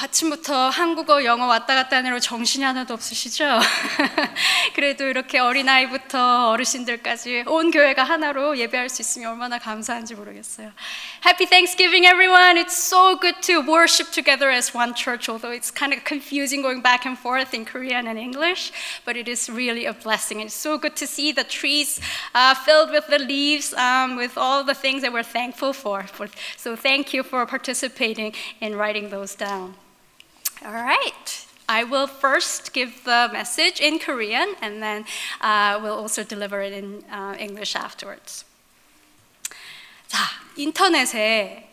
아침부터 한국어, 영어 왔다 갔다 하느라 정신이 하나도 없으시죠? 그래도 이렇게 어린아이부터 어르신들까지 온 교회가 하나로 예배할 수 있으면 얼마나 감사한지 모르겠어요. Happy Thanksgiving, everyone! It's so good to worship together as one church, although it's kind of confusing going back and forth in Korean and English, but it is really a blessing. And it's so good to see the trees uh, filled with the leaves, um, with all the things that we're thankful for. So thank you for participating in writing those down. All right. I will first give the message in Korean and then uh, we'll also deliver it in uh, English afterwards. 자, 인터넷에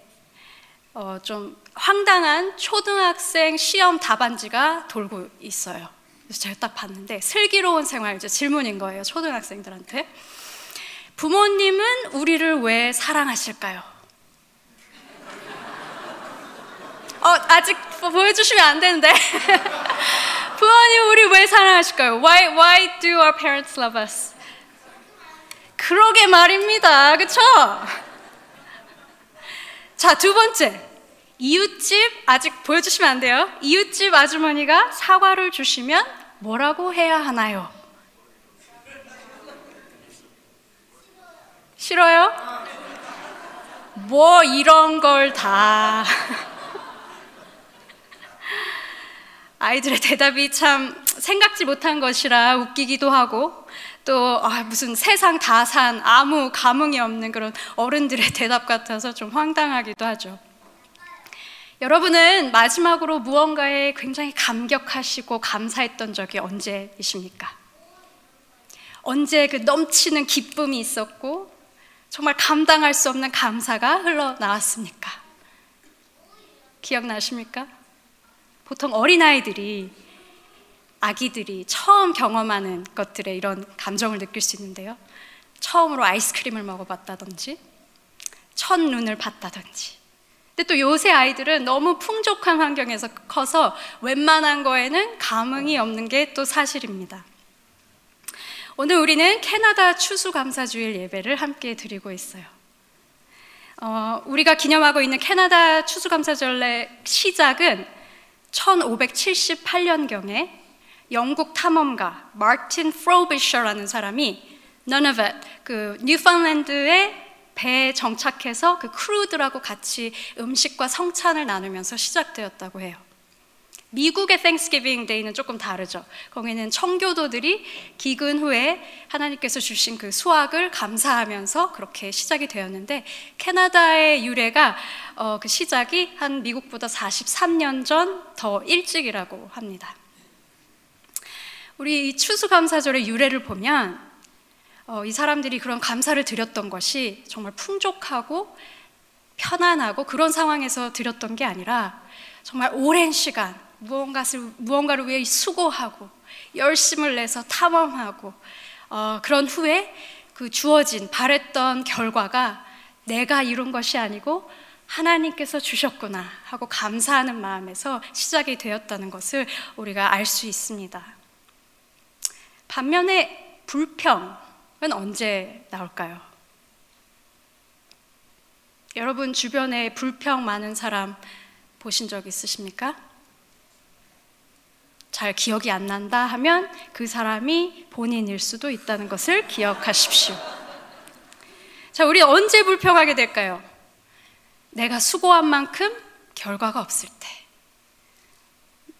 어, 좀 황당한 초등학생 시험 답안지가 돌고 있어요. 그래서 제가 딱 봤는데 슬기로운 생활 질문인 거예요. 초등학생들한테. 부모님은 우리를 왜 사랑하실까요? 어, 아직 보여주시면 안 되는데. 부모님 우리 왜 사랑하실까요? Why, why do our parents love us? 그러게 말입니다. 그쵸? 자, 두 번째. 이웃집, 아직 보여주시면 안 돼요. 이웃집 아주머니가 사과를 주시면 뭐라고 해야 하나요? 싫어요? 뭐 이런 걸 다. 아이들의 대답이 참 생각지 못한 것이라 웃기기도 하고 또 아, 무슨 세상 다 산 아무 감흥이 없는 그런 어른들의 대답 같아서 좀 황당하기도 하죠. 여러분은 마지막으로 무언가에 굉장히 감격하시고 감사했던 적이 언제이십니까? 언제 그 넘치는 기쁨이 있었고 정말 감당할 수 없는 감사가 흘러나왔습니까? 기억나십니까? 보통 어린아이들이 아기들이 처음 경험하는 것들에 이런 감정을 느낄 수 있는데요. 처음으로 아이스크림을 먹어봤다든지, 첫 눈을 봤다든지. 근데 또 요새 아이들은 너무 풍족한 환경에서 커서 웬만한 거에는 감흥이 없는 게 또 사실입니다. 오늘 우리는 캐나다 추수감사주일 예배를 함께 드리고 있어요. 어, 우리가 기념하고 있는 캐나다 추수감사절의 시작은 1578년경에 영국 탐험가 마틴 프로비셔라는 사람이 누나벗 그 뉴펀랜드에 배에 정착해서 그 crew들하고 같이 음식과 성찬을 나누면서 시작되었다고 해요. 미국의 Thanksgiving Day는 조금 다르죠. 거기는 청교도들이 기근 후에 하나님께서 주신 그 수확을 감사하면서 그렇게 시작이 되었는데 캐나다의 유래가 어, 그 시작이 한 미국보다 43년 전 더 일찍이라고 합니다. 우리 이 추수감사절의 유래를 보면 어, 이 사람들이 그런 감사를 드렸던 것이 정말 풍족하고 편안하고 그런 상황에서 드렸던 게 아니라 정말 오랜 시간 무언가를, 무언가를 위해 수고하고 열심을 내서 탐험하고 어, 그런 후에 그 주어진 바랬던 결과가 내가 이룬 것이 아니고 하나님께서 주셨구나 하고 감사하는 마음에서 시작이 되었다는 것을 우리가 알 수 있습니다. 반면에 불평은 언제 나올까요? 여러분 주변에 불평 많은 사람 보신 적 있으십니까? 잘 기억이 안 난다 하면 그 사람이 본인일 수도 있다는 것을 기억하십시오. 자, 우리 언제 불평하게 될까요? 내가 수고한 만큼 결과가 없을 때.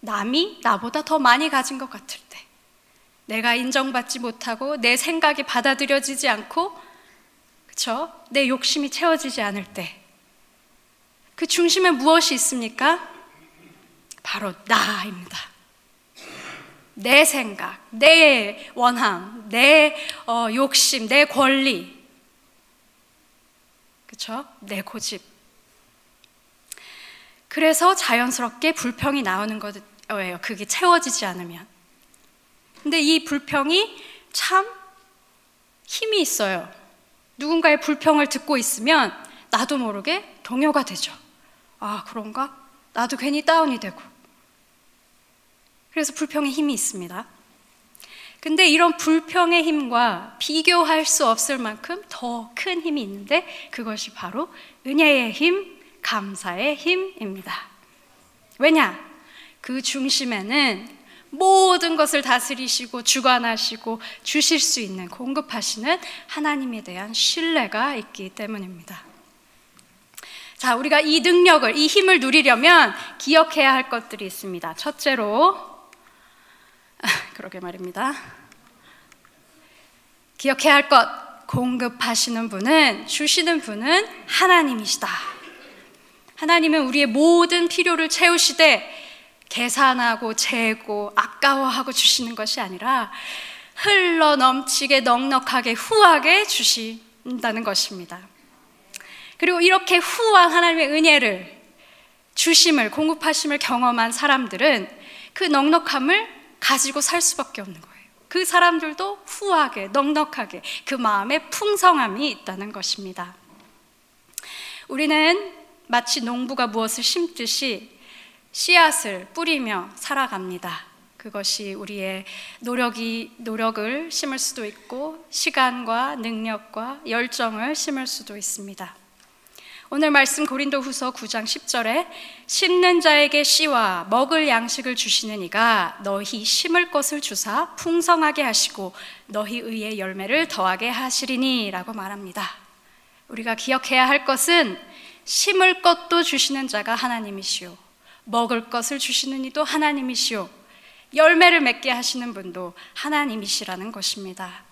남이 나보다 더 많이 가진 것 같을 때. 내가 인정받지 못하고 내 생각이 받아들여지지 않고 그쵸? 내 욕심이 채워지지 않을 때. 그 중심에 무엇이 있습니까? 바로 나입니다. 내 생각, 내 원함, 내 어, 욕심, 내 권리, 그쵸? 내 고집. 그래서 자연스럽게 불평이 나오는 거예요. 그게 채워지지 않으면. 근데 이 불평이 참 힘이 있어요. 누군가의 불평을 듣고 있으면 나도 모르게 동요가 되죠. 아, 그런가? 나도 괜히 다운이 되고. 그래서 불평의 힘이 있습니다. 근데 이런 불평의 힘과 비교할 수 없을 만큼 더 큰 힘이 있는데 그것이 바로 은혜의 힘, 감사의 힘입니다. 왜냐? 그 중심에는 모든 것을 다스리시고 주관하시고 주실 수 있는 공급하시는 하나님에 대한 신뢰가 있기 때문입니다. 자, 우리가 이 능력을, 이 힘을 누리려면 기억해야 할 것들이 있습니다. 첫째로, 아, 그러게 말입니다. 기억해야 할 것, 공급하시는 분은, 주시는 분은 하나님이시다. 하나님은 우리의 모든 필요를 채우시되 계산하고 재고 아까워하고 주시는 것이 아니라 흘러 넘치게 넉넉하게 후하게 주신다는 것입니다. 그리고 이렇게 후한 하나님의 은혜를 주심을 공급하심을 경험한 사람들은 그 넉넉함을 가지고 살 수밖에 없는 거예요. 그 사람들도 후하게 넉넉하게 그 마음에 풍성함이 있다는 것입니다. 우리는 마치 농부가 무엇을 심듯이 씨앗을 뿌리며 살아갑니다. 그것이 우리의 노력이 노력을 심을 수도 있고 시간과 능력과 열정을 심을 수도 있습니다. 오늘 말씀 고린도 후서 9장 10절에 심는 자에게 씨와 먹을 양식을 주시는 이가 너희 심을 것을 주사 풍성하게 하시고 너희 의의 열매를 더하게 하시리니 라고 말합니다. 우리가 기억해야 할 것은 심을 것도 주시는 자가 하나님이시오. 먹을 것을 주시는 이도 하나님이시오. 열매를 맺게 하시는 분도 하나님이시라는 것입니다.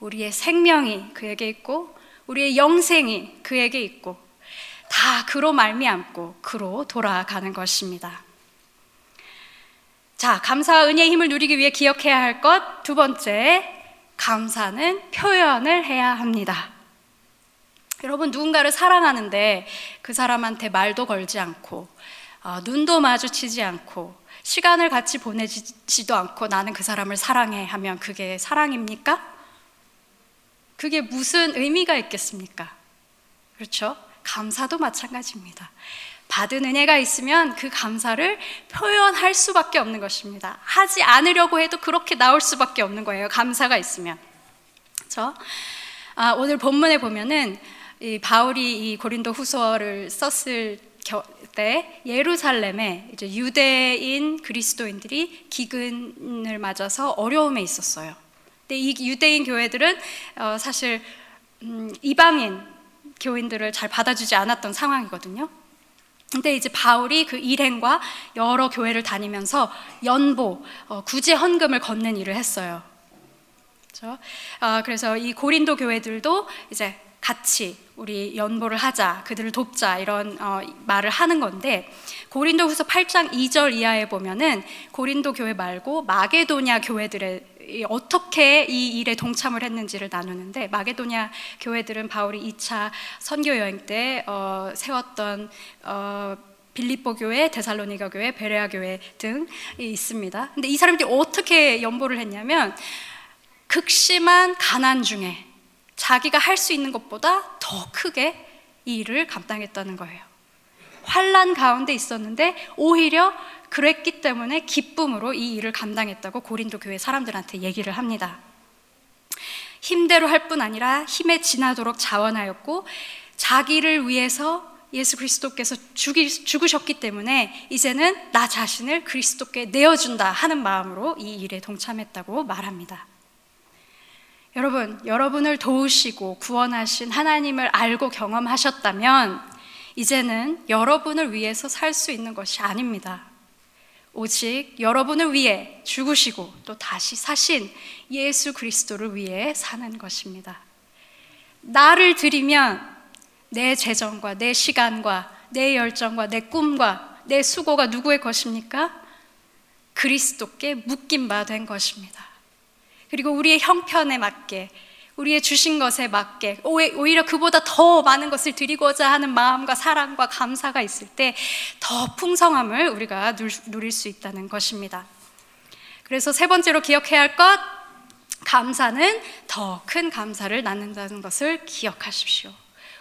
우리의 생명이 그에게 있고 우리의 영생이 그에게 있고 다 그로 말미암고 그로 돌아가는 것입니다. 자, 감사와 은혜의 힘을 누리기 위해 기억해야 할 것 두 번째, 감사는 표현을 해야 합니다. 여러분 누군가를 사랑하는데 그 사람한테 말도 걸지 않고 어, 눈도 마주치지 않고 시간을 같이 보내지도 않고 나는 그 사람을 사랑해 하면 그게 사랑입니까? 그게 무슨 의미가 있겠습니까? 그렇죠? 감사도 마찬가지입니다. 받은 은혜가 있으면 그 감사를 표현할 수밖에 없는 것입니다. 하지 않으려고 해도 그렇게 나올 수밖에 없는 거예요. 감사가 있으면. 그렇죠? 아, 오늘 본문에 보면은 이 바울이 이 고린도 후서를 썼을 때 예루살렘에 이제 유대인 그리스도인들이 기근을 맞아서 어려움에 있었어요. 근데 이 유대인 교회들은 어, 사실 음, 이방인 교인들을 잘 받아주지 않았던 상황이거든요. 근데 이제 바울이 그 일행과 여러 교회를 다니면서 연보, 어, 구제 헌금을 걷는 일을 했어요. 그렇죠? 어, 그래서 이 고린도 교회들도 이제 같이 우리 연보를 하자, 그들을 돕자 이런 어, 말을 하는 건데 고린도후서 8장 2절 이하에 보면은 고린도 교회 말고 마게도냐 교회들의 어떻게 이 일에 동참을 했는지를 나누는데 마게도냐 교회들은 바울이 2차 선교 여행 때 어, 세웠던 어, 빌립보 교회, 데살로니가 교회, 베레아 교회 등이 있습니다. 근데 이 사람들이 어떻게 연보를 했냐면 극심한 가난 중에 자기가 할 수 있는 것보다 더 크게 이 일을 감당했다는 거예요. 환란 가운데 있었는데 오히려 그랬기 때문에 기쁨으로 이 일을 감당했다고 고린도 교회 사람들한테 얘기를 합니다. 힘대로 할 뿐 아니라 힘에 지나도록 자원하였고 자기를 위해서 예수 그리스도께서 죽이, 죽으셨기 때문에 이제는 나 자신을 그리스도께 내어준다 하는 마음으로 이 일에 동참했다고 말합니다. 여러분, 여러분을 도우시고 구원하신 하나님을 알고 경험하셨다면 이제는 여러분을 위해서 살 수 있는 것이 아닙니다. 오직 여러분을 위해 죽으시고 또 다시 사신 예수 그리스도를 위해 사는 것입니다. 나를 드리면 내 재정과 내 시간과 내 열정과 내 꿈과 내 수고가 누구의 것입니까? 그리스도께 묶인 바된 것입니다. 그리고 우리의 형편에 맞게 우리의 주신 것에 맞게 오히려 그보다 더 많은 것을 드리고자 하는 마음과 사랑과 감사가 있을 때 더 풍성함을 우리가 누릴 수 있다는 것입니다. 그래서 세 번째로 기억해야 할 것, 감사는 더 큰 감사를 낳는다는 것을 기억하십시오.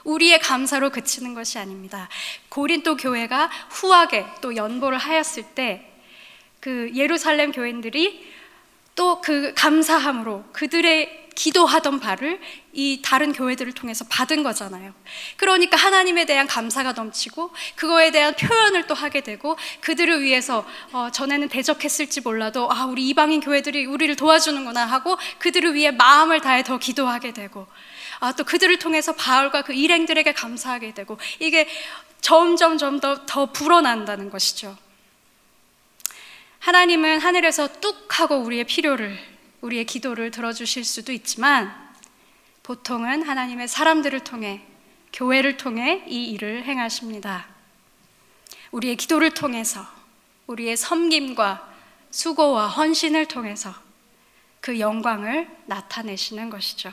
우리의 감사로 그치는 것이 아닙니다. 고린도 교회가 후하게 또 연보를 하였을 때 그 예루살렘 교인들이 또 그 감사함으로 그들의 기도하던 바를 이 다른 교회들을 통해서 받은 거잖아요. 그러니까 하나님에 대한 감사가 넘치고 그거에 대한 표현을 또 하게 되고 그들을 위해서 어, 전에는 대적했을지 몰라도 아 우리 이방인 교회들이 우리를 도와주는구나 하고 그들을 위해 마음을 다해 더 기도하게 되고 아, 또 그들을 통해서 바울과 그 일행들에게 감사하게 되고 이게 점점 점더 더 불어난다는 것이죠. 하나님은 하늘에서 뚝 하고 우리의 필요를 우리의 기도를 들어주실 수도 있지만 보통은 하나님의 사람들을 통해 교회를 통해 이 일을 행하십니다. 우리의 기도를 통해서 우리의 섬김과 수고와 헌신을 통해서 그 영광을 나타내시는 것이죠.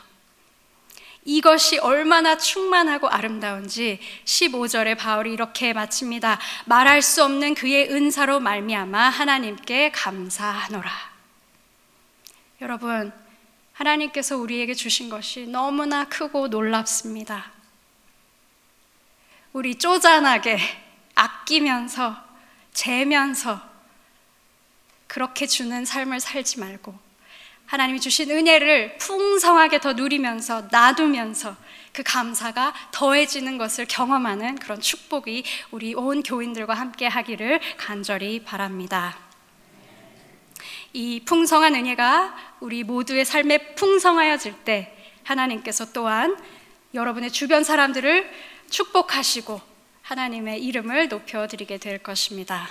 이것이 얼마나 충만하고 아름다운지 15절에 바울이 이렇게 마칩니다. 말할 수 없는 그의 은사로 말미암아 하나님께 감사하노라. 여러분, 하나님께서 우리에게 주신 것이 너무나 크고 놀랍습니다. 우리 쪼잔하게 아끼면서 재면서 그렇게 주는 삶을 살지 말고 하나님이 주신 은혜를 풍성하게 더 누리면서 놔두면서 그 감사가 더해지는 것을 경험하는 그런 축복이 우리 온 교인들과 함께 하기를 간절히 바랍니다. 이 풍성한 은혜가 우리 모두의 삶에 풍성하여질 때 하나님께서 또한 여러분의 주변 사람들을 축복하시고 하나님의 이름을 높여드리게 될 것입니다.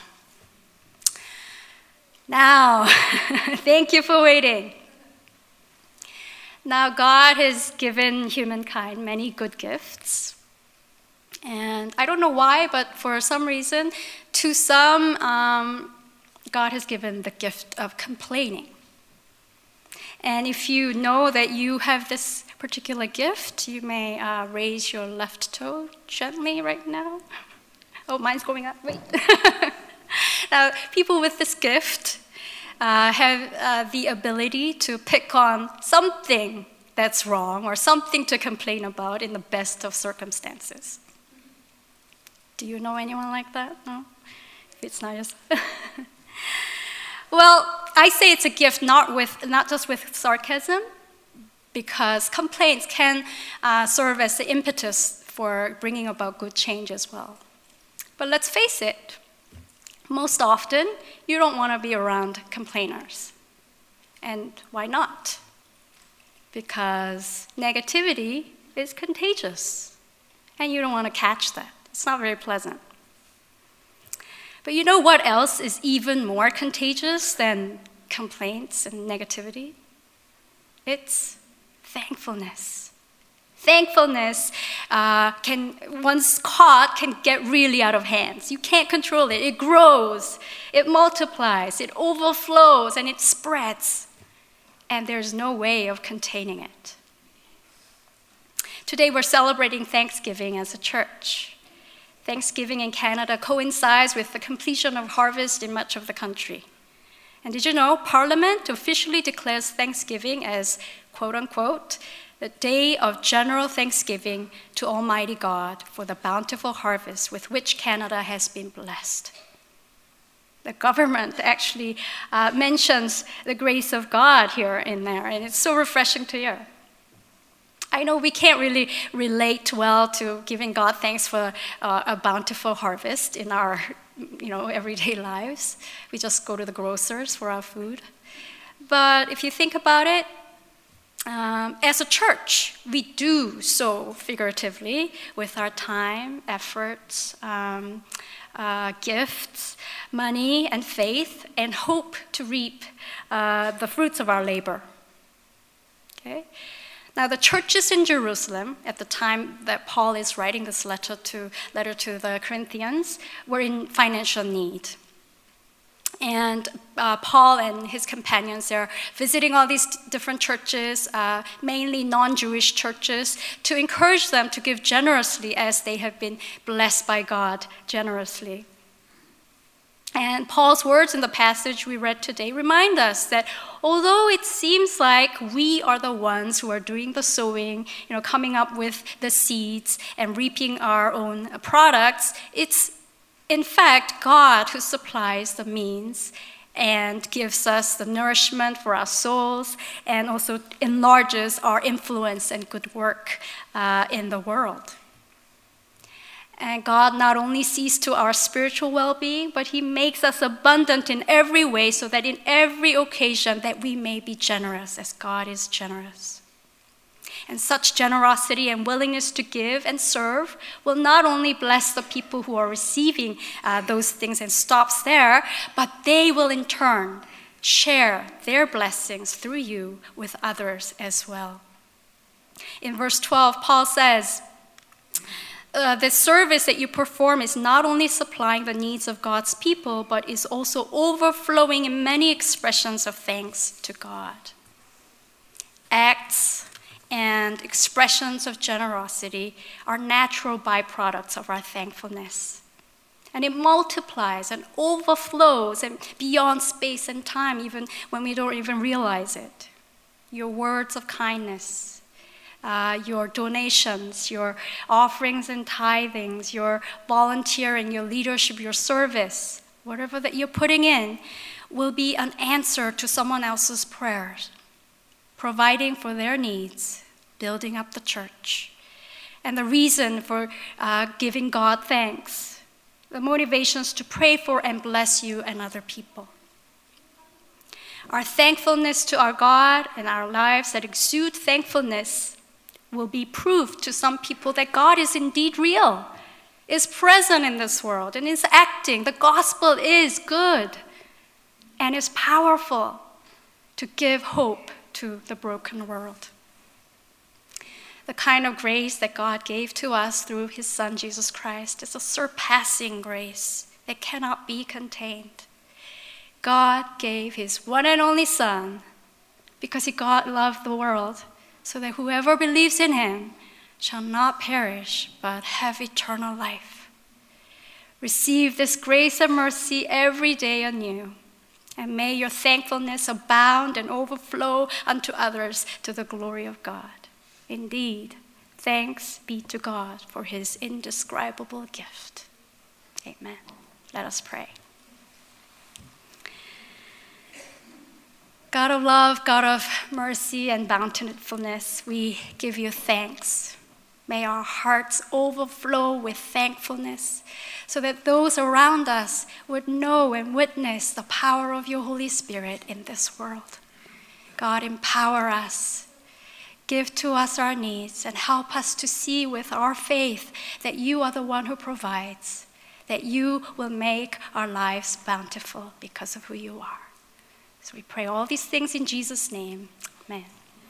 Now, thank you for waiting. Now, God has given humankind many good gifts. And I don't know why, but for some reason, to some, um, God has given the gift of complaining. And if you know that you have this particular gift, you may uh, raise your left toe gently right now. Oh, mine's going up. Wait. now, people with this gift, uh, have uh, the ability to pick on something that's wrong or something to complain about in the best of circumstances. Do you know anyone like that? No? It's not yours. well, I say it's a gift not, with, not just with sarcasm, because complaints can uh, serve as the impetus for bringing about good change as well. But let's face it, most often, you don't want to be around complainers. And why not? Because negativity is contagious, and you don't want to catch that. It's not very pleasant. But you know what else is even more contagious than complaints and negativity? It's thankfulness. Thankfulness uh, can, once caught, can get really out of hands. You can't control it. It grows, it multiplies, it overflows, and it spreads. And there's no way of containing it. Today we're celebrating Thanksgiving as a church. Thanksgiving in Canada coincides with the completion of harvest in much of the country. And did you know Parliament officially declares Thanksgiving as quote unquote the day of general thanksgiving to Almighty God for the bountiful harvest with which Canada has been blessed. The government actually uh, mentions the grace of God here in there, and it's so refreshing to hear. I know we can't really relate well to giving God thanks for uh, a bountiful harvest in our you know, everyday lives. We just go to the grocers for our food. But if you think about it, um, as a church, we do so figuratively with our time, efforts, um, uh, gifts, money, and faith, and hope to reap uh, the fruits of our labor. Okay? Now, the churches in Jerusalem at the time that Paul is writing this letter to, letter to the Corinthians were in financial need. And uh, Paul and his companions are visiting all these different churches, uh, mainly non Jewish churches, to encourage them to give generously as they have been blessed by God generously. And Paul's words in the passage we read today remind us that although it seems like we are the ones who are doing the sowing, you know, coming up with the seeds and reaping our own products, it's in fact, God who supplies the means and gives us the nourishment for our souls and also enlarges our influence and good work uh, in the world. And God not only sees to our spiritual well-being, but he makes us abundant in every way so that in every occasion that we may be generous as God is generous. And such generosity and willingness to give and serve will not only bless the people who are receiving uh, those things and stops there, but they will in turn share their blessings through you with others as well. In verse 12, Paul says, uh, the service that you perform is not only supplying the needs of God's people, but is also overflowing in many expressions of thanks to God. Acts and expressions of generosity are natural byproducts of our thankfulness. And it multiplies and overflows and beyond space and time, even when we don't even realize it. Your words of kindness, uh, your donations, your offerings and tithings, your volunteering, your leadership, your service, whatever that you're putting in, will be an answer to someone else's prayers providing for their needs, building up the church. And the reason for uh, giving God thanks, the motivations to pray for and bless you and other people. Our thankfulness to our God and our lives that exude thankfulness will be proof to some people that God is indeed real, is present in this world, and is acting. The gospel is good and is powerful to give hope to the broken world. The kind of grace that God gave to us through his Son, Jesus Christ, is a surpassing grace that cannot be contained. God gave his one and only Son because he God loved the world, so that whoever believes in him shall not perish but have eternal life. Receive this grace and mercy every day anew and may your thankfulness abound and overflow unto others to the glory of God. Indeed, thanks be to God for his indescribable gift. Amen. Let us pray. God of love, God of mercy and bountifulness, we give you thanks. May our hearts overflow with thankfulness so that those around us would know and witness the power of your Holy Spirit in this world. God, empower us. Give to us our needs and help us to see with our faith that you are the one who provides, that you will make our lives bountiful because of who you are. So we pray all these things in Jesus' name. Amen.